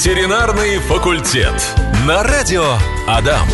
Ветеринарный факультет. На радио Адам.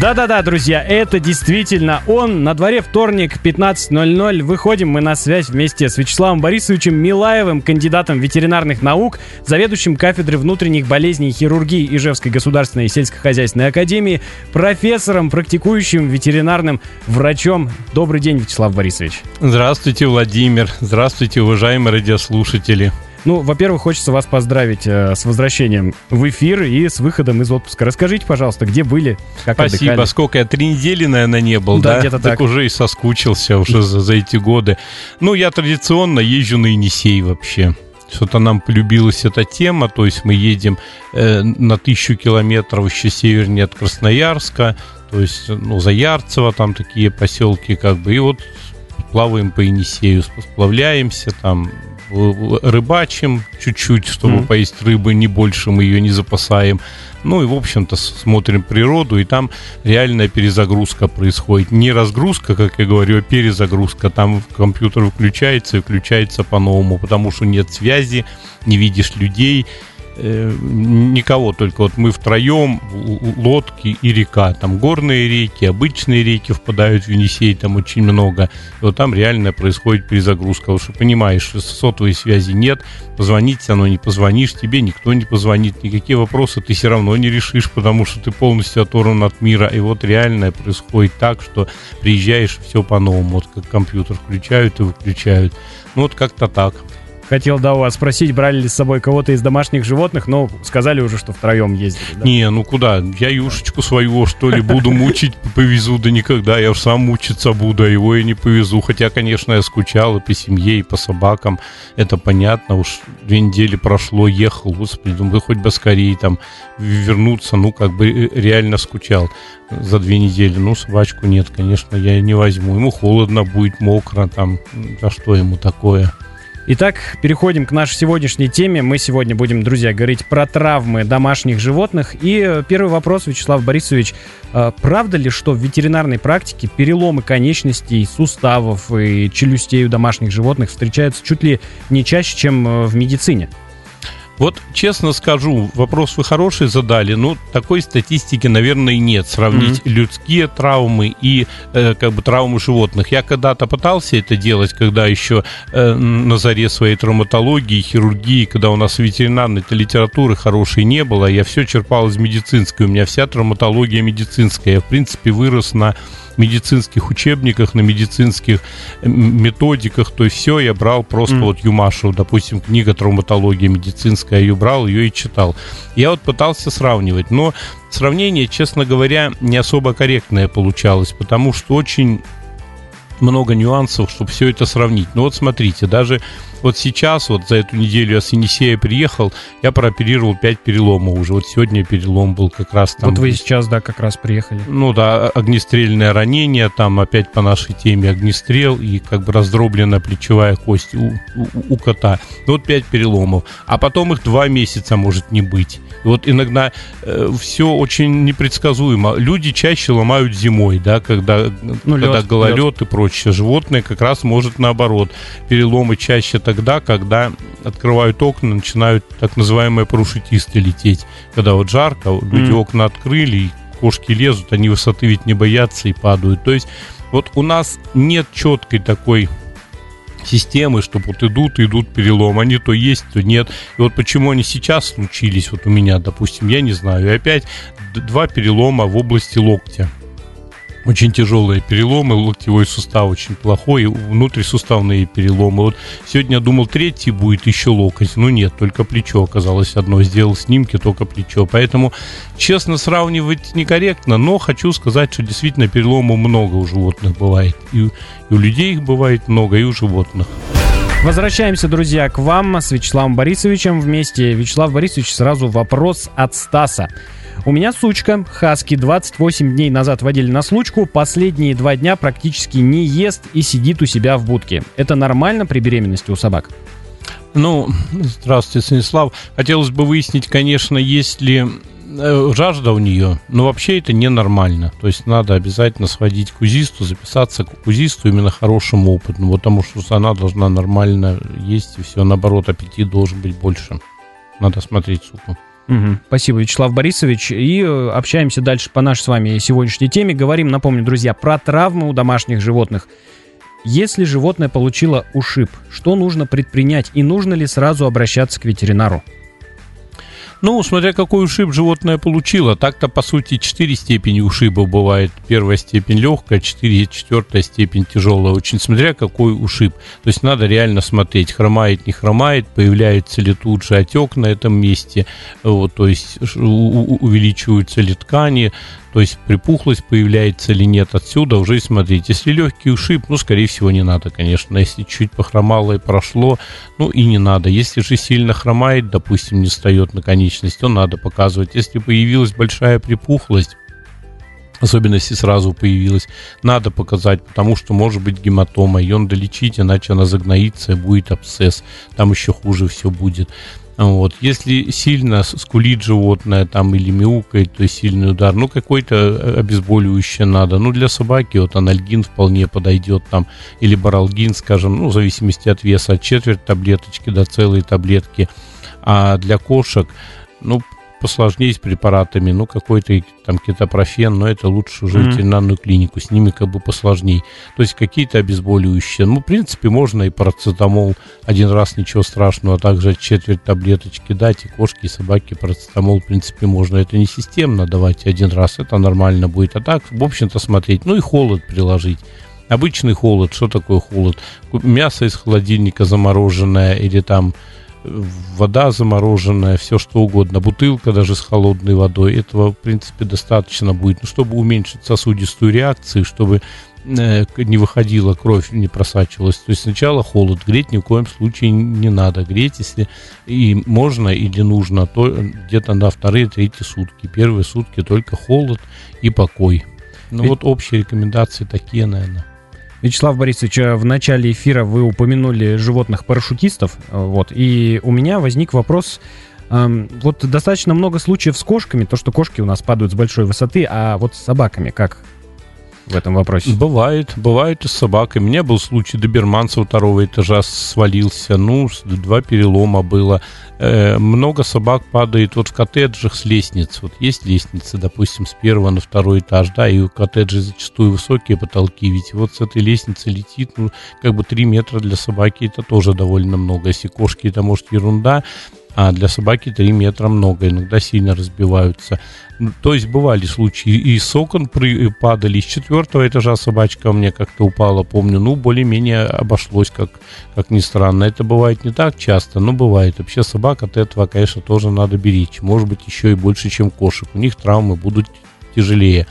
Да-да-да, друзья, это действительно он. На дворе вторник, 15.00. Выходим мы на связь вместе с Вячеславом Борисовичем Милаевым, кандидатом ветеринарных наук, заведующим кафедры внутренних болезней и хирургии Ижевской государственной сельскохозяйственной академии, профессором, практикующим ветеринарным врачом. Добрый день, Вячеслав Борисович. Здравствуйте, Владимир. Здравствуйте, уважаемые радиослушатели. Ну, во-первых, хочется вас поздравить э, с возвращением в эфир и с выходом из отпуска. Расскажите, пожалуйста, где были, как Спасибо. отдыхали? Сколько я три недели, наверное, не был, Да, да? где-то так. уже и соскучился уже за, за эти годы. Ну, я традиционно езжу на Енисей вообще. Что-то нам полюбилась эта тема, то есть мы едем э, на тысячу километров еще севернее от Красноярска, то есть, ну, Заярцево, там такие поселки, как бы, и вот плаваем по Енисею, сплавляемся, там рыбачим чуть-чуть, чтобы Мгм. поесть рыбы, не больше мы ее не запасаем. Ну и, в общем-то, смотрим природу, и там реальная перезагрузка происходит. Не разгрузка, как я говорю, а перезагрузка. Там компьютер выключается и включается по-новому, потому что нет связи, не видишь людей, никого, только вот мы втроем, лодки и река. Там горные реки, обычные реки впадают в Енисей, там очень много. И вот там реально происходит перезагрузка. Потому что понимаешь, сотовой связи нет, позвонить равно не позвонишь, тебе никто не позвонит, никакие вопросы ты все равно не решишь, потому что ты полностью оторван от мира. И вот реально происходит так, что приезжаешь, все по-новому. Вот как компьютер включают и выключают. Ну вот как-то так. Хотел, да, у вас спросить, брали ли с собой кого-то из домашних животных, но сказали уже, что втроем ездили. да? Не, ну куда? Я юшечку своего, что ли, буду мучить, повезу, да никогда. Я сам мучиться буду, а его я не повезу. Хотя, конечно, я скучал и по семье, и по собакам. Это понятно. Уж две недели прошло, ехал, господи, думаю, хоть бы скорее там вернуться. Ну, как бы э, реально скучал за две недели. Ну, собачку нет, конечно, я не возьму. Ему холодно будет, мокро там. За что ему такое? Итак, переходим к нашей сегодняшней теме. Мы сегодня будем, друзья, говорить про травмы домашних животных. И э, первый вопрос, Вячеслав Борисович. Э, Правда ли, что в ветеринарной практике переломы конечностей, суставов и челюстей у домашних животных встречаются чуть ли не чаще, чем э, в медицине? Вот честно скажу, вопрос вы хороший задали, но такой статистики, наверное, нет. Сравнить людские травмы и э, как бы травмы животных. Я когда-то пытался это делать, когда еще э, на заре своей травматологии, хирургии, когда у нас ветеринарной литературы хорошей не было, я все черпал из медицинской. У меня вся травматология медицинская. Я, в принципе, вырос на медицинских учебниках, на медицинских методиках, то есть все я брал просто Мгм. вот Юмашу, допустим, книга травматология медицинская, я ее брал, ее и читал. Я вот пытался сравнивать, но сравнение, честно говоря, не особо корректное получалось, потому что очень много нюансов, чтобы все это сравнить. Ну вот смотрите, даже вот сейчас, вот за эту неделю я с Енисея приехал, я прооперировал 5 переломов уже. Вот сегодня перелом был как раз там. вот вы сейчас, да, как раз приехали. Ну да, огнестрельное ранение, там опять по нашей теме огнестрел и как бы раздробленная плечевая кость у, у- у кота. Ну, Вот пять переломов. А потом их два месяца может не быть. И вот иногда все очень непредсказуемо. Люди чаще ломают зимой, да, когда, Ну, когда лед, гололед и прочее. Животные как раз может наоборот. Переломы чаще тогда, когда открывают окна, начинают так называемые парашютисты лететь. Когда вот жарко, люди Мгм. окна открыли, и кошки лезут, они высоты ведь не боятся и падают. То есть вот у нас нет четкой такой системы, чтобы вот идут, идут перелом, они то есть, то нет. И вот почему они сейчас случились, вот у меня, допустим, я не знаю. И опять два перелома в области локтя. Очень тяжелые переломы, локтевой сустав очень плохой, внутрисуставные переломы. Вот сегодня я думал, третий будет еще локоть, но нет, только плечо оказалось одно. Сделал снимки, только плечо. Поэтому, честно, сравнивать некорректно, но хочу сказать, что действительно переломов много у животных бывает. И, и у людей их бывает много, и у животных. Возвращаемся, друзья, к вам с Вячеславом Борисовичем вместе. Вячеслав Борисович, сразу вопрос от Стаса. У меня сучка, хаски, 28 дней назад водили на случку, последние два дня практически не ест и сидит у себя в будке. Это нормально при беременности у собак? Ну, здравствуйте, Станислав. Хотелось бы выяснить, конечно, есть ли э, жажда у нее, но вообще это ненормально. То есть надо обязательно сходить к УЗИсту, записаться к УЗИсту именно хорошему опытному, потому что она должна нормально есть, и все, наоборот, аппетит должен быть больше. Надо смотреть суку. Угу. Спасибо, Вячеслав Борисович. И э, общаемся дальше по нашей с вами сегодняшней теме. Говорим, напомню, друзья, про травмы у домашних животных. Если животное получило ушиб, что нужно предпринять и нужно ли сразу обращаться к ветеринару? Ну, смотря какой ушиб животное получило. Так-то, по сути, четыре степени ушиба бывает. Первая степень легкая, четыре, четвертая степень тяжелая. Очень смотря какой ушиб. То есть надо реально смотреть, хромает, не хромает, появляется ли тут же отек на этом месте, вот, то есть увеличиваются ли ткани, то есть припухлость появляется или нет отсюда, уже и смотреть. Если легкий ушиб, ну, скорее всего, не надо, конечно. Если чуть похромало и прошло, ну, и не надо. Если же сильно хромает, допустим, не встает на конечность, то надо показывать. Если появилась большая припухлость, особенно если сразу появилась, надо показать, потому что может быть гематома, ее надо лечить, иначе она загноится будет абсцесс, там еще хуже все будет. Вот. Если сильно скулит животное там или мяукает, то сильный удар, ну какой-то э, обезболивающее надо. Ну для собаки вот анальгин вполне подойдет там, или баралгин, скажем, ну в зависимости от веса, от четверть таблеточки до целой таблетки. А для кошек, ну посложнее с препаратами, ну, какой-то там кетопрофен, но это лучше уже mm-hmm. ветеринарную клинику, с ними как бы посложнее. То есть какие-то обезболивающие. Ну, в принципе, можно и парацетамол один раз, ничего страшного, а также четверть таблеточки дать, и кошки, и собаки парацетамол, в принципе, можно. Это не системно давать один раз, это нормально будет. А так, в общем-то, смотреть. Ну и холод приложить. Обычный холод, что такое холод? Мясо из холодильника замороженное или там вода замороженная, все что угодно, бутылка даже с холодной водой, этого, в принципе, достаточно будет, ну, чтобы уменьшить сосудистую реакцию, чтобы э, не выходила кровь, не просачивалась. То есть сначала холод, греть ни в коем случае не надо. Греть, если и можно или нужно, то где-то на вторые-третьи сутки. Первые сутки только холод и покой. Ну Ведь... вот общие рекомендации такие, наверное. Вячеслав Борисович, э, в начале эфира вы упомянули животных-парашютистов, э, вот, и у меня возник вопрос, эм, вот достаточно много случаев с кошками, то, что кошки у нас падают с большой высоты, а вот с собаками как в этом вопросе? Бывает, бывает и с собакой. У меня был случай, доберман со второго этажа свалился, ну, два перелома было. Э, много собак падает вот в коттеджах с лестниц. Вот есть лестницы, допустим, с первого на второй этаж, да, и у коттеджей зачастую высокие потолки, ведь вот с этой лестницы летит, ну, как бы 3 метра для собаки это тоже довольно много. Если кошки, это может ерунда, а для собаки 3 метра много, иногда сильно разбиваются. То есть бывали случаи, и с окон при, падали, с четвертого этажа собачка меня как-то упала, помню, ну, более-менее обошлось, как, как ни странно. Это бывает не так часто, но бывает. Вообще собак от этого, конечно, тоже надо беречь. Может быть, еще и больше, чем кошек. У них травмы будут тяжелее.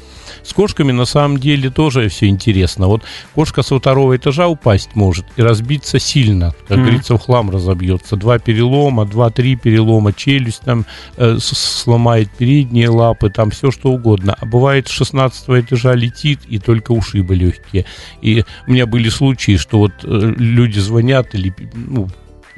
С кошками на самом деле тоже все интересно. Вот кошка со второго этажа упасть может и разбиться сильно. Как mm-hmm. говорится, в хлам разобьется. Два перелома, два-три перелома, челюсть там э, сломает передние лапы, там все что угодно. А бывает с 16 этажа летит и только ушибы легкие. И у меня были случаи, что вот э, люди звонят или ну,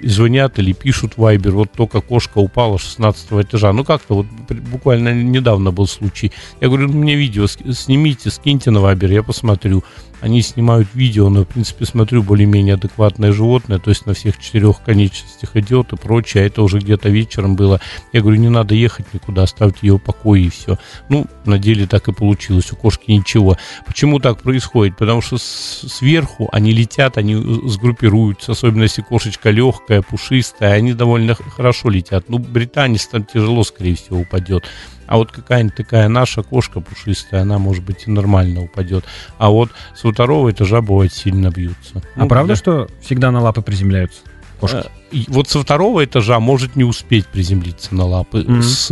звонят или пишут в Viber, вот только кошка упала с 16 этажа. Ну как-то вот буквально недавно был случай. Я говорю, «Ну, мне видео снимите, скиньте на Viber, я посмотрю они снимают видео, но, в принципе, смотрю, более-менее адекватное животное, то есть на всех четырех конечностях идет и прочее, а это уже где-то вечером было. Я говорю, не надо ехать никуда, оставьте ее в покое и все. Ну, на деле так и получилось, у кошки ничего. Почему так происходит? Потому что сверху они летят, они сгруппируются, особенно если кошечка легкая, пушистая, они довольно хорошо летят. Ну, британец там тяжело, скорее всего, упадет. А вот какая-нибудь такая наша кошка пушистая, она, может быть, и нормально упадет. А вот с второго этажа бывает сильно бьются. А ну, правда, да. что всегда на лапы приземляются? Кошки? Э, вот со второго этажа может не успеть приземлиться на лапы. Mm-hmm. С,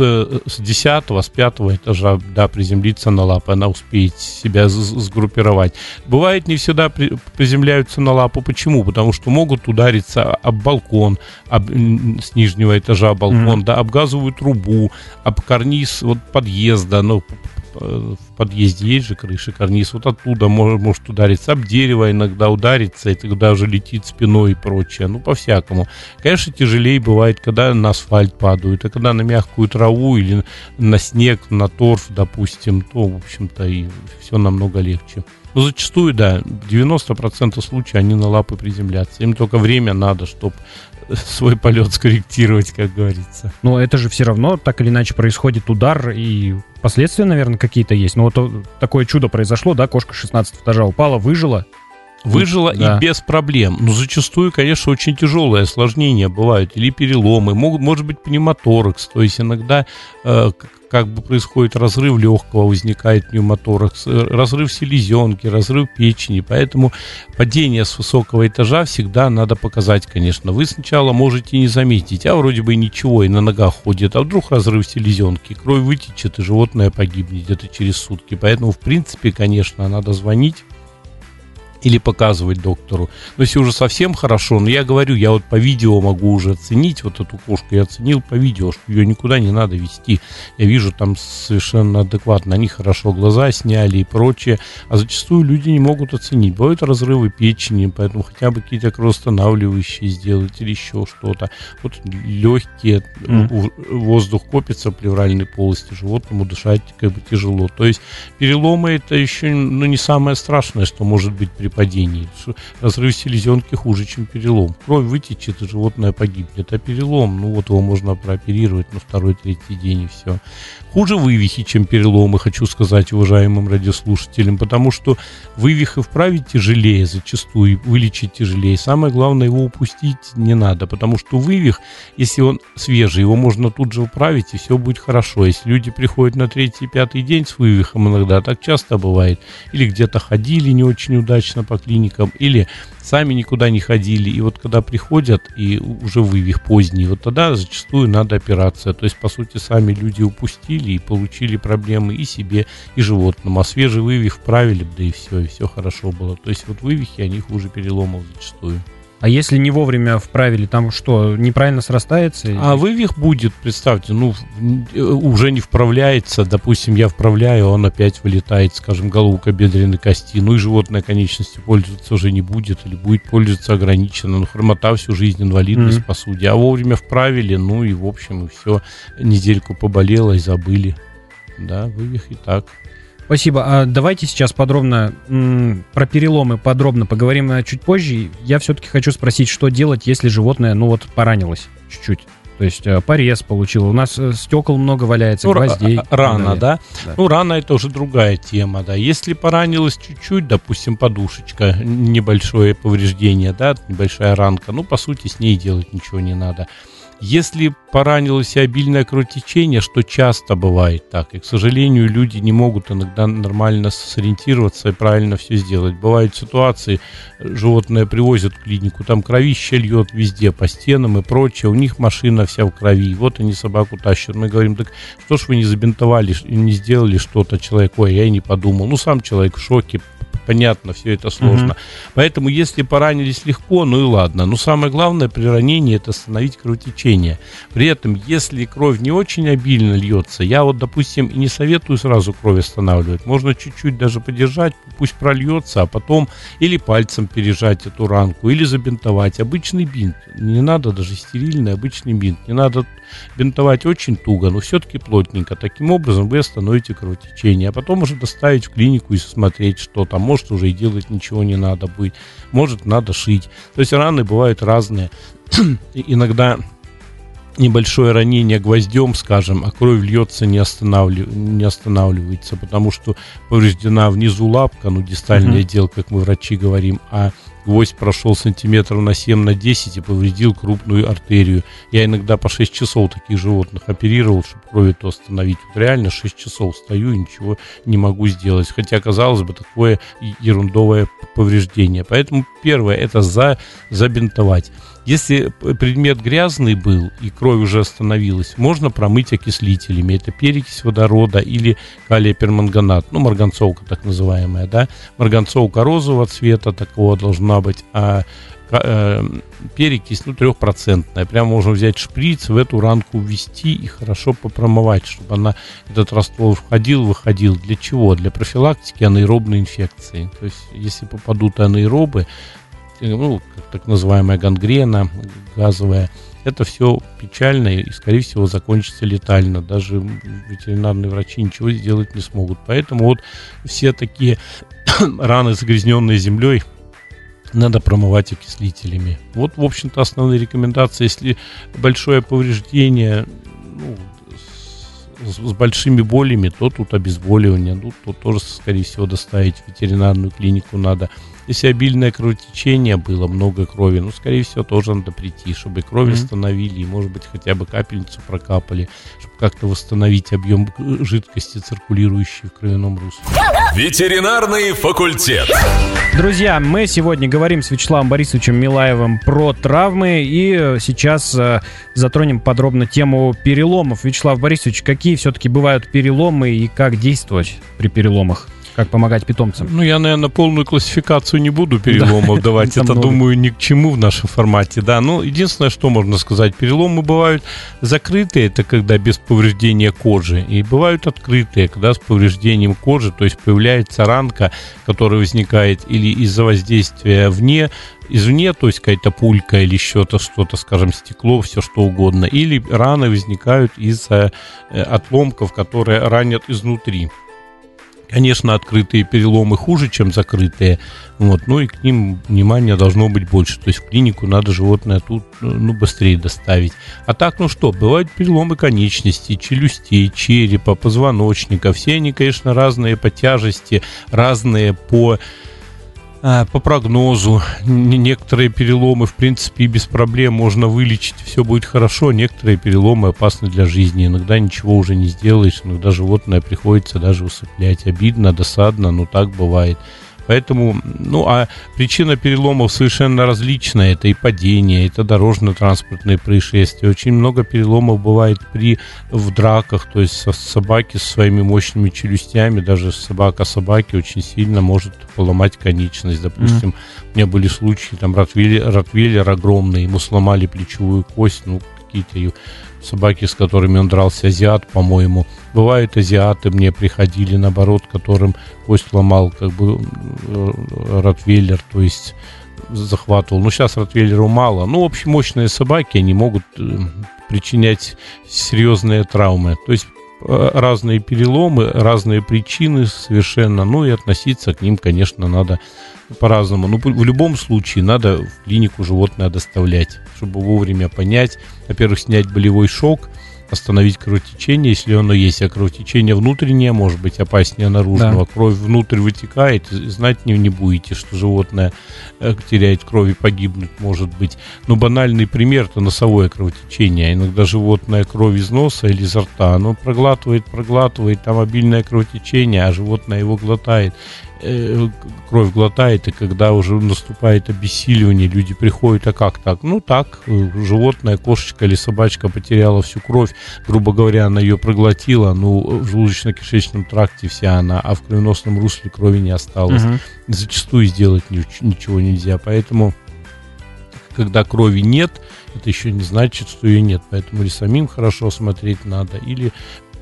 с десятого, с пятого этажа, да, приземлиться на лапы, она успеет себя сгруппировать. Бывает, не всегда при, приземляются на лапу. Почему? Потому что могут удариться об балкон, об, с нижнего этажа балкон, mm-hmm. да, об газовую трубу, об карниз вот, подъезда, ну, в подъезде есть же крыша, карниз, вот оттуда может, может удариться, об дерево иногда ударится, и тогда уже летит спиной и прочее, ну, по-всякому. Конечно, тяжелее бывает, когда на асфальт падают, а когда на мягкую траву или на снег, на торф, допустим, то, в общем-то, и все намного легче. Но зачастую, да, 90% случаев они на лапы приземлятся. Им только время надо, чтобы свой полет скорректировать, как говорится. Но это же все равно так или иначе происходит удар, и последствия, наверное, какие-то есть. Но вот такое чудо произошло, да, кошка 16 этажа упала, выжила, Выжила да. и без проблем. Но зачастую, конечно, очень тяжелые осложнения бывают. Или переломы, могут, может быть пневмоторакс. То есть иногда э, как бы происходит разрыв легкого, возникает пневмоторакс, э, разрыв селезенки, разрыв печени. Поэтому падение с высокого этажа всегда надо показать, конечно. Вы сначала можете не заметить, а вроде бы ничего, и на ногах ходит. А вдруг разрыв селезенки, кровь вытечет, и животное погибнет где-то через сутки. Поэтому, в принципе, конечно, надо звонить или показывать доктору. Но если уже совсем хорошо, но я говорю, я вот по видео могу уже оценить вот эту кошку, я оценил по видео, что ее никуда не надо вести. Я вижу там совершенно адекватно, они хорошо глаза сняли и прочее, а зачастую люди не могут оценить. Бывают разрывы печени, поэтому хотя бы какие-то кровоостанавливающие сделать или еще что-то. Вот легкие, mm. воздух копится в плевральной полости, животному дышать как бы тяжело. То есть переломы это еще ну, не самое страшное, что может быть при при падении. Разрыв селезенки хуже, чем перелом. Кровь вытечет, и животное погибнет. А перелом, ну вот его можно прооперировать на второй-третий день и все хуже вывихи, чем переломы, хочу сказать уважаемым радиослушателям, потому что вывих и вправить тяжелее зачастую, вылечить тяжелее. Самое главное, его упустить не надо, потому что вывих, если он свежий, его можно тут же управить, и все будет хорошо. Если люди приходят на третий, пятый день с вывихом иногда, так часто бывает, или где-то ходили не очень удачно по клиникам, или сами никуда не ходили, и вот когда приходят, и уже вывих поздний, вот тогда зачастую надо операция. То есть, по сути, сами люди упустили и получили проблемы и себе, и животным. А свежий вывих вправили, да и все, и все хорошо было. То есть, вот вывихи, они хуже переломов зачастую. А если не вовремя вправили, там что, неправильно срастается? А вывих будет, представьте, ну, уже не вправляется, допустим, я вправляю, он опять вылетает, скажем, головка бедренной кости, ну и животное конечности пользоваться уже не будет, или будет пользоваться ограниченно, ну, хромота всю жизнь, инвалидность mm-hmm. по сути. А вовремя вправили, ну и, в общем, и все, недельку поболело и забыли. Да, вывих и так. Спасибо. А давайте сейчас подробно м, про переломы подробно поговорим а, чуть позже. Я все-таки хочу спросить, что делать, если животное, ну вот, поранилось чуть-чуть. То есть э, порез получил. У нас э, стекол много валяется, ну, гвоздей. Рана, да? да? Ну, рана это уже другая тема, да. Если поранилось чуть-чуть, допустим, подушечка, небольшое повреждение, да, небольшая ранка, ну, по сути, с ней делать ничего не надо. Если поранилось обильное кровотечение, что часто бывает так, и, к сожалению, люди не могут иногда нормально сориентироваться и правильно все сделать. Бывают ситуации, животное привозят в клинику, там кровище льет везде, по стенам и прочее, у них машина вся в крови, вот они собаку тащат. Мы говорим, так что ж вы не забинтовали, не сделали что-то человеку, а я и не подумал. Ну, сам человек в шоке, понятно, все это сложно. Mm-hmm. Поэтому, если поранились легко, ну и ладно. Но самое главное при ранении это остановить кровотечение. При этом, если кровь не очень обильно льется, я вот, допустим, и не советую сразу кровь останавливать. Можно чуть-чуть даже подержать, пусть прольется, а потом или пальцем пережать эту ранку, или забинтовать. Обычный бинт. Не надо даже стерильный, обычный бинт. Не надо бинтовать очень туго, но все-таки плотненько. Таким образом вы остановите кровотечение. А потом уже доставить в клинику и смотреть, что там. Может, уже и делать ничего не надо быть, может надо шить. То есть раны бывают разные. Иногда небольшое ранение гвоздем, скажем, а кровь льется, не, останавлив... не останавливается, потому что повреждена внизу лапка, ну, дистальный отдел, как мы врачи говорим, а гвоздь прошел сантиметров на 7 на 10 и повредил крупную артерию. Я иногда по 6 часов таких животных оперировал, чтобы кровь эту остановить. Вот реально 6 часов стою и ничего не могу сделать. Хотя, казалось бы, такое ерундовое повреждение. Поэтому первое это за, забинтовать. Если предмет грязный был и кровь уже остановилась, можно промыть окислителями. Это перекись водорода или калия перманганат, ну, марганцовка так называемая, да. Марганцовка розового цвета такого должна быть, а э, перекись, ну, трехпроцентная. Прямо можно взять шприц, в эту ранку ввести и хорошо попромывать, чтобы она, этот раствор входил, выходил. Для чего? Для профилактики анаэробной инфекции. То есть, если попадут анаэробы, ну, так называемая гангрена газовая, это все печально и, скорее всего, закончится летально. Даже ветеринарные врачи ничего сделать не смогут. Поэтому вот все такие раны, загрязненные землей, надо промывать окислителями. Вот, в общем-то, основные рекомендации. Если большое повреждение, ну, с, с большими болями, то тут обезболивание. Ну, тут тоже, скорее всего, доставить в ветеринарную клинику надо. Если обильное кровотечение было, много крови, ну, скорее всего, тоже надо прийти, чтобы кровь mm-hmm. восстановили, и, может быть, хотя бы капельницу прокапали, чтобы как-то восстановить объем жидкости, циркулирующей в кровяном русле. Ветеринарный факультет. Друзья, мы сегодня говорим с Вячеславом Борисовичем Милаевым про травмы, и сейчас э, затронем подробно тему переломов. Вячеслав Борисович, какие все-таки бывают переломы и как действовать при переломах? Как помогать питомцам? Ну, я, наверное, полную классификацию не буду переломов давать. Это, думаю, ни к чему в нашем формате, да. Ну, единственное, что можно сказать, переломы бывают закрытые, это когда без повреждения кожи, и бывают открытые, когда с повреждением кожи, то есть появляется ранка, которая возникает или из-за воздействия вне, извне, то есть какая-то пулька или еще-то, что-то, скажем, стекло, все что угодно, или раны возникают из-за э, отломков, которые ранят изнутри. Конечно, открытые переломы хуже, чем закрытые, вот, но и к ним внимание должно быть больше. То есть в клинику надо животное тут ну, быстрее доставить. А так, ну что, бывают переломы конечностей, челюстей, черепа, позвоночника. Все они, конечно, разные по тяжести, разные по по прогнозу некоторые переломы, в принципе, без проблем можно вылечить, все будет хорошо. Некоторые переломы опасны для жизни. Иногда ничего уже не сделаешь, иногда животное приходится даже усыплять. Обидно, досадно, но так бывает. Поэтому, ну, а причина переломов совершенно различная. Это и падение, это дорожно-транспортные происшествия. Очень много переломов бывает при в драках, то есть со собаки со своими мощными челюстями, даже собака собаки очень сильно может поломать конечность. Допустим, mm-hmm. у меня были случаи, там ротвейлер, ротвейлер огромный, ему сломали плечевую кость, ну, какие-то собаки, с которыми он дрался, азиат, по-моему. Бывают азиаты, мне приходили, наоборот, которым кость ломал, как бы, э, ротвейлер, то есть захватывал. Но сейчас ротвейлеру мало. Ну, в общем, мощные собаки, они могут э, причинять серьезные травмы. То есть разные переломы, разные причины совершенно, ну и относиться к ним, конечно, надо по-разному. Но в любом случае надо в клинику животное доставлять, чтобы вовремя понять, во-первых, снять болевой шок, остановить кровотечение, если оно есть, а кровотечение внутреннее может быть опаснее наружного. Да. Кровь внутрь вытекает, и знать не, не будете, что животное э, теряет кровь и погибнуть может быть. Но банальный пример это носовое кровотечение. Иногда животное кровь из носа или изо рта, оно проглатывает, проглатывает, там обильное кровотечение, а животное его глотает. Э, кровь глотает, и когда уже наступает обессиливание, люди приходят, а как так? Ну так, э, животное, кошечка или собачка потеряла всю кровь, грубо говоря, она ее проглотила, ну, в желудочно-кишечном тракте вся она, а в кровеносном русле крови не осталось. Угу. Зачастую сделать ничего нельзя, поэтому когда крови нет, это еще не значит, что ее нет. Поэтому или самим хорошо смотреть надо, или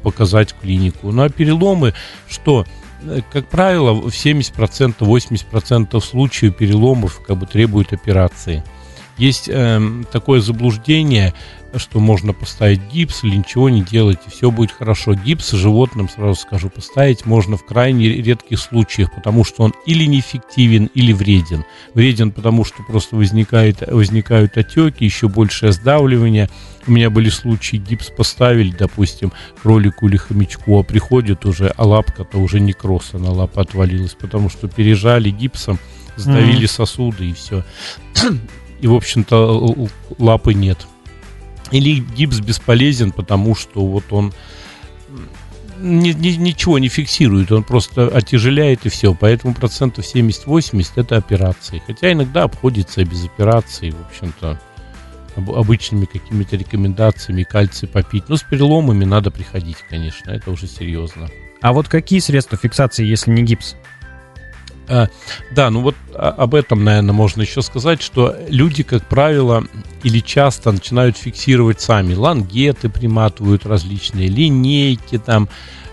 показать клинику. Ну а переломы, что? Э, как правило, в 70%, 80% случаев переломов как бы требуют операции. Есть э, такое заблуждение, что можно поставить гипс или ничего не делать, и все будет хорошо. Гипс животным, сразу скажу, поставить можно в крайне редких случаях, потому что он или неэффективен, или вреден. Вреден, потому что просто возникает, возникают отеки, еще большее сдавливание. У меня были случаи, гипс поставили, допустим, кролику или хомячку, а приходит уже, а лапка-то уже не кросс, она лапа отвалилась, потому что пережали гипсом, сдавили mm-hmm. сосуды и все. И, в общем-то, лапы нет. Или гипс бесполезен, потому что вот он ни, ни, ничего не фиксирует, он просто отяжеляет и все. Поэтому процентов 70-80 это операции. Хотя иногда обходится без операций, в общем-то, об, обычными какими-то рекомендациями кальций попить. Но с переломами надо приходить, конечно, это уже серьезно. А вот какие средства фиксации, если не гипс? А, да, ну вот а, об этом, наверное, можно еще сказать, что люди, как правило, или часто начинают фиксировать сами. Лангеты приматывают различные, линейки там,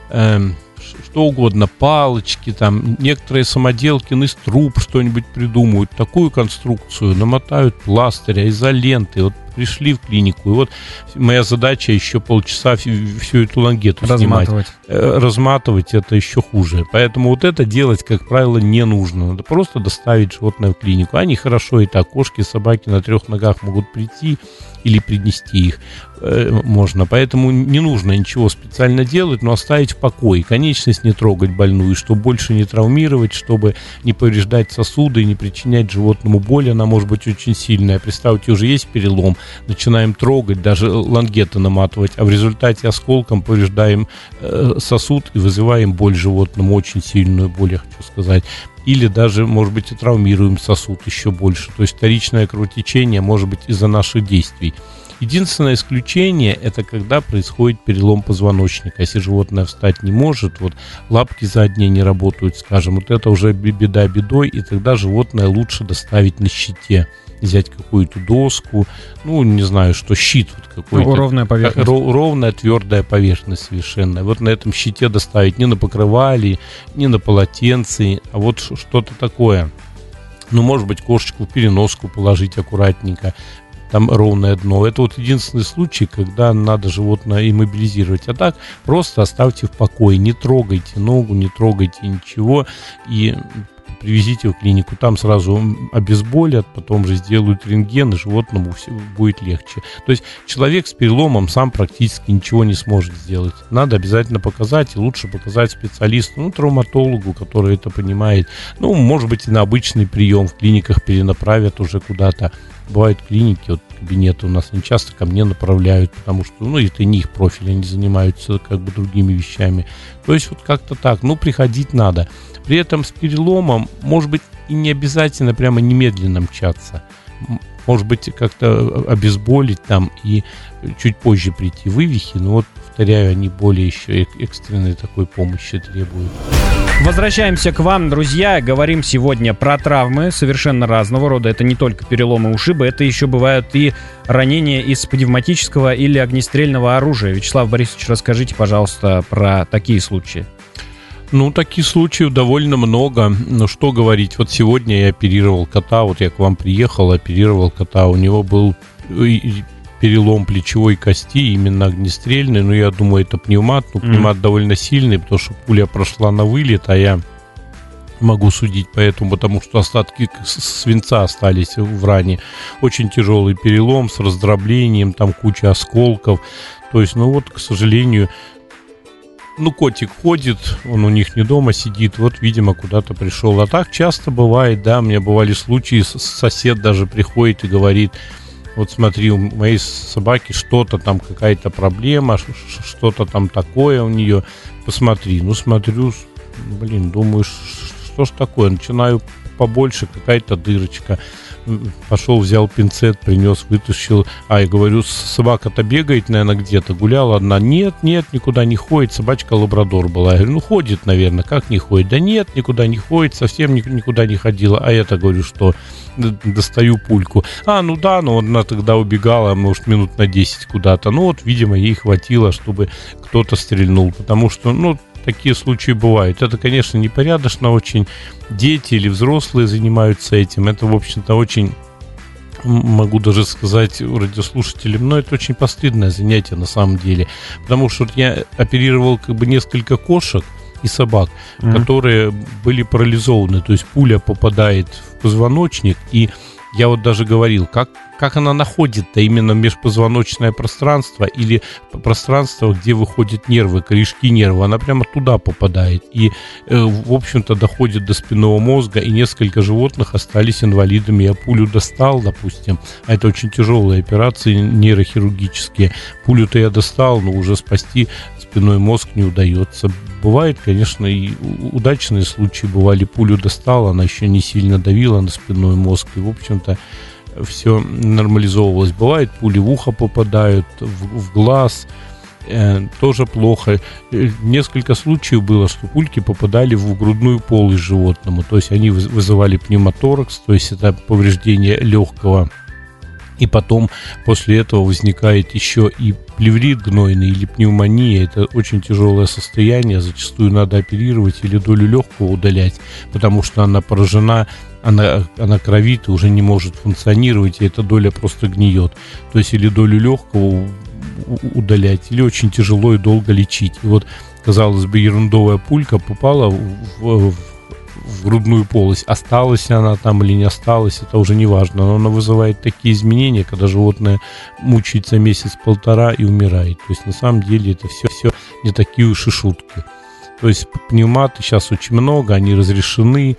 эм, что угодно, палочки там, некоторые самоделки из труб что-нибудь придумывают, такую конструкцию, намотают пластыря, изоленты, вот пришли в клинику, и вот моя задача еще полчаса всю эту лангету разматывать. снимать. Э, разматывать это еще хуже. Поэтому вот это делать, как правило, не нужно. Надо просто доставить животное в клинику. Они хорошо и так, кошки, собаки на трех ногах могут прийти или принести их э, можно. Поэтому не нужно ничего специально делать, но оставить в покое. Конечность не трогать больную, чтобы больше не травмировать, чтобы не повреждать сосуды, не причинять животному боль. Она может быть очень сильная. Представьте, уже есть перелом, начинаем трогать, даже лангеты наматывать, а в результате осколком повреждаем э, сосуд и вызываем боль животному, очень сильную боль, я хочу сказать или даже, может быть, и травмируем сосуд еще больше. То есть вторичное кровотечение может быть из-за наших действий. Единственное исключение это когда происходит перелом позвоночника. Если животное встать не может, вот лапки задние не работают, скажем, вот это уже беда бедой, и тогда животное лучше доставить на щите взять какую-то доску, ну, не знаю, что щит вот какой-то. Ну, ровная поверхность. ровная, твердая поверхность совершенно. Вот на этом щите доставить не на покрывале, не на полотенце, а вот что-то такое. Ну, может быть, кошечку в переноску положить аккуратненько, там ровное дно. Это вот единственный случай, когда надо животное иммобилизировать. А так просто оставьте в покое, не трогайте ногу, не трогайте ничего и привезите в клинику, там сразу обезболят, потом же сделают рентген, и животному все будет легче. То есть человек с переломом сам практически ничего не сможет сделать. Надо обязательно показать, и лучше показать специалисту, ну, травматологу, который это понимает. Ну, может быть, и на обычный прием в клиниках перенаправят уже куда-то. Бывают клиники, вот кабинеты у нас не часто ко мне направляют, потому что, ну, это не их профиль, они занимаются как бы другими вещами. То есть вот как-то так, ну, приходить надо. При этом с переломом, может быть, и не обязательно прямо немедленно мчаться. Может быть, как-то обезболить там и чуть позже прийти вывихи, но вот, повторяю, они более еще экстренной такой помощи требуют. Возвращаемся к вам, друзья. Говорим сегодня про травмы совершенно разного рода. Это не только переломы ушибы, это еще бывают и ранения из пневматического или огнестрельного оружия. Вячеслав Борисович, расскажите, пожалуйста, про такие случаи. Ну, таких случаев довольно много. Но что говорить, вот сегодня я оперировал кота, вот я к вам приехал, оперировал кота, у него был э, перелом плечевой кости, именно огнестрельный, но я думаю, это пневмат, ну, пневмат mm. довольно сильный, потому что пуля прошла на вылет, а я могу судить поэтому, потому что остатки свинца остались в ране. Очень тяжелый перелом с раздроблением, там куча осколков. То есть, ну вот, к сожалению, ну, котик ходит, он у них не дома сидит, вот, видимо, куда-то пришел. А так часто бывает, да, у меня бывали случаи, сосед даже приходит и говорит, вот смотри, у моей собаки что-то там, какая-то проблема, что-то там такое у нее, посмотри. Ну, смотрю, блин, думаю, что ж такое, начинаю побольше, какая-то дырочка пошел, взял пинцет, принес, вытащил. А я говорю, собака-то бегает, наверное, где-то, гуляла одна. Нет, нет, никуда не ходит. Собачка лабрадор была. Я говорю, ну ходит, наверное, как не ходит? Да нет, никуда не ходит, совсем никуда не ходила. А я-то говорю, что достаю пульку. А, ну да, но она тогда убегала, может, минут на 10 куда-то. Ну вот, видимо, ей хватило, чтобы кто-то стрельнул. Потому что, ну, такие случаи бывают. Это, конечно, непорядочно очень. Дети или взрослые занимаются этим. Это, в общем-то, очень могу даже сказать радиослушателям, но это очень постыдное занятие на самом деле. Потому что я оперировал как бы несколько кошек и собак, mm-hmm. которые были парализованы. То есть пуля попадает в позвоночник и я вот даже говорил, как, как она находит-то именно межпозвоночное пространство или пространство, где выходят нервы, корешки нерва, она прямо туда попадает. И, э, в общем-то, доходит до спинного мозга, и несколько животных остались инвалидами. Я пулю достал, допустим, а это очень тяжелые операции нейрохирургические. Пулю-то я достал, но уже спасти спинной мозг не удается. Бывает, конечно, и удачные случаи бывали. Пулю достала, она еще не сильно давила на спинной мозг. И, в общем-то, все нормализовывалось. Бывает, пули в ухо попадают, в, в глаз. Э, тоже плохо. Э, несколько случаев было, что пульки попадали в грудную полость животному. То есть они вызывали пневмоторакс, то есть это повреждение легкого и потом после этого возникает еще и плеврит гнойный или пневмония. Это очень тяжелое состояние, зачастую надо оперировать или долю легкого удалять, потому что она поражена она, она кровит и уже не может функционировать, и эта доля просто гниет. То есть или долю легкого удалять, или очень тяжело и долго лечить. И вот, казалось бы, ерундовая пулька попала в, в, в грудную полость. Осталась она там или не осталась, это уже не важно. Но она вызывает такие изменения, когда животное мучается месяц-полтора и умирает. То есть на самом деле это все, все не такие уж и шутки. То есть пневматы сейчас очень много, они разрешены.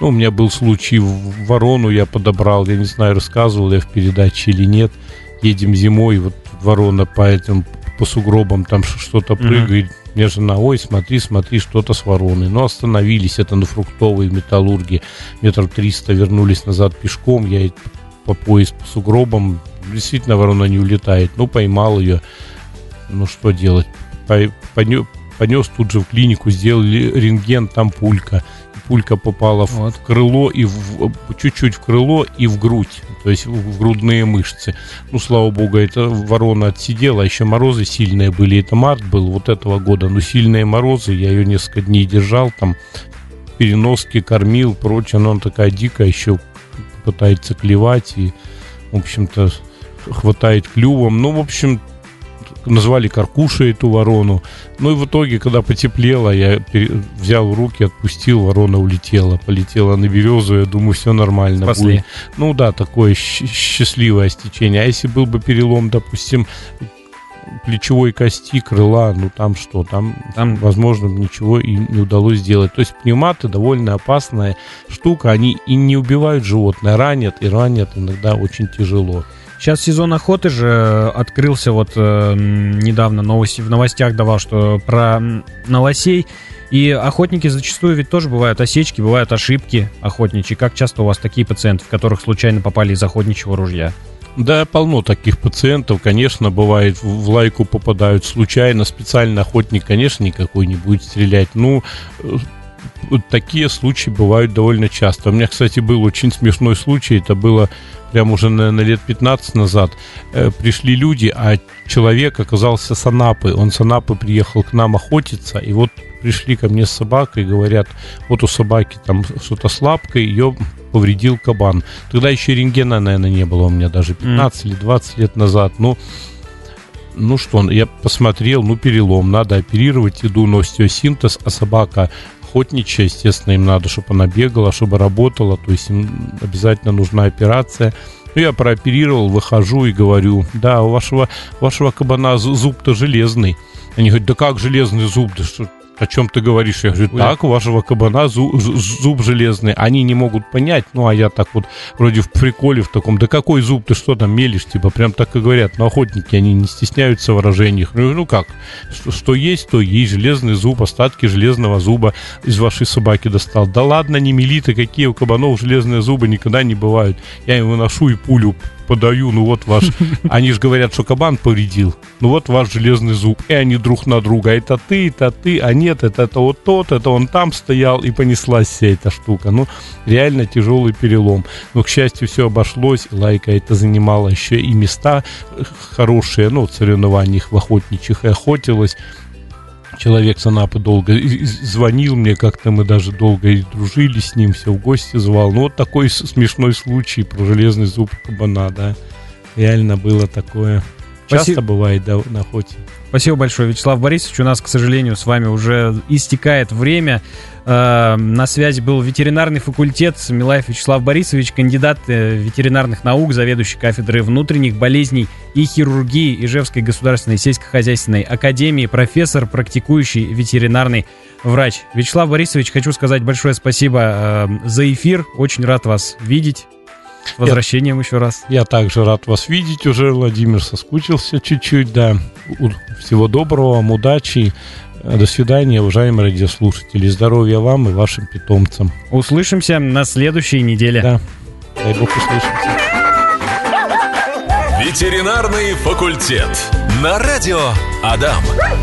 Ну, у меня был случай в ворону я подобрал, я не знаю, рассказывал я в передаче или нет. Едем зимой, вот ворона по этим по сугробам там что-то прыгает. Mm-hmm. Мне жена, ой, смотри, смотри, что-то с вороной. Но остановились, это на фруктовой металлурге. Метров триста вернулись назад пешком. Я по пояс по сугробам. Действительно, ворона не улетает. Ну, поймал ее. Ну, что делать? Понес тут же в клинику, сделали рентген, там пулька пулька попала вот. в крыло и в, чуть-чуть в крыло и в грудь, то есть в грудные мышцы. Ну, слава богу, это ворона отсидела, еще морозы сильные были, это март был вот этого года, но сильные морозы, я ее несколько дней держал, там переноски кормил, прочее, но она такая дикая, еще пытается клевать и, в общем-то, хватает клювом. Ну, в общем, назвали Каркушей эту ворону. Ну и в итоге, когда потеплело, я взял в руки, отпустил, ворона улетела. Полетела на березу, я думаю, все нормально Спасли. будет. Ну да, такое счастливое стечение. А если был бы перелом, допустим, плечевой кости, крыла, ну там что, там, там возможно, ничего и не удалось сделать. То есть пневматы довольно опасная штука, они и не убивают животное, ранят, и ранят иногда очень тяжело. Сейчас сезон охоты же открылся, вот э, недавно новости, в новостях давал, что про на лосей. И охотники зачастую ведь тоже бывают осечки, бывают ошибки охотничьи. Как часто у вас такие пациенты, в которых случайно попали из охотничьего ружья? Да, полно таких пациентов, конечно, бывает, в лайку попадают случайно, специально охотник, конечно, никакой не будет стрелять. Ну, э, такие случаи бывают довольно часто. У меня, кстати, был очень смешной случай, это было прям уже, наверное, лет 15 назад, э, пришли люди, а человек оказался с Анапы. Он с Анапы приехал к нам охотиться, и вот пришли ко мне с собакой, говорят, вот у собаки там что-то с лапкой, ее повредил кабан. Тогда еще рентгена, наверное, не было у меня даже 15 mm. или 20 лет назад. Ну, ну что, я посмотрел, ну перелом, надо оперировать, иду на остеосинтез, а собака охотничья, естественно, им надо, чтобы она бегала, чтобы работала, то есть им обязательно нужна операция. Ну, я прооперировал, выхожу и говорю, да, у вашего, вашего кабана зуб-то железный. Они говорят, да как железный зуб, да что, о чем ты говоришь? Я говорю, так, у вашего кабана зуб, зуб железный. Они не могут понять. Ну, а я так вот вроде в приколе в таком, да какой зуб, ты что там мелешь? Типа, прям так и говорят. Но охотники, они не стесняются в выражениях. Ну, ну как, что, что есть, то есть. Железный зуб, остатки железного зуба из вашей собаки достал. Да ладно, не мели ты, какие у кабанов железные зубы никогда не бывают. Я им выношу и пулю подаю, ну вот ваш... Они же говорят, что кабан повредил. Ну вот ваш железный зуб. И они друг на друга. Это ты, это ты, а нет, это, это вот тот, это он там стоял, и понеслась вся эта штука. Ну, реально тяжелый перелом. Но, к счастью, все обошлось. Лайка это занимала еще и места хорошие, ну, в соревнованиях в охотничьих и охотилась человек с Анапы долго звонил мне, как-то мы даже долго и дружили с ним, все в гости звал. Ну, вот такой смешной случай про железный зуб кабана, да. Реально было такое. Часто Спасибо. бывает, да, на охоте. Спасибо большое, Вячеслав Борисович. У нас, к сожалению, с вами уже истекает время. Э, на связи был ветеринарный факультет Милаев Вячеслав Борисович, кандидат э, ветеринарных наук, заведующий кафедрой внутренних болезней и хирургии Ижевской государственной сельскохозяйственной академии, профессор, практикующий ветеринарный врач. Вячеслав Борисович, хочу сказать большое спасибо э, за эфир. Очень рад вас видеть. С возвращением я, еще раз. Я также рад вас видеть уже. Владимир соскучился чуть-чуть, да. Всего доброго вам, удачи. До свидания, уважаемые радиослушатели. Здоровья вам и вашим питомцам. Услышимся на следующей неделе. Да. Дай бог услышимся. Ветеринарный факультет. На радио Адам.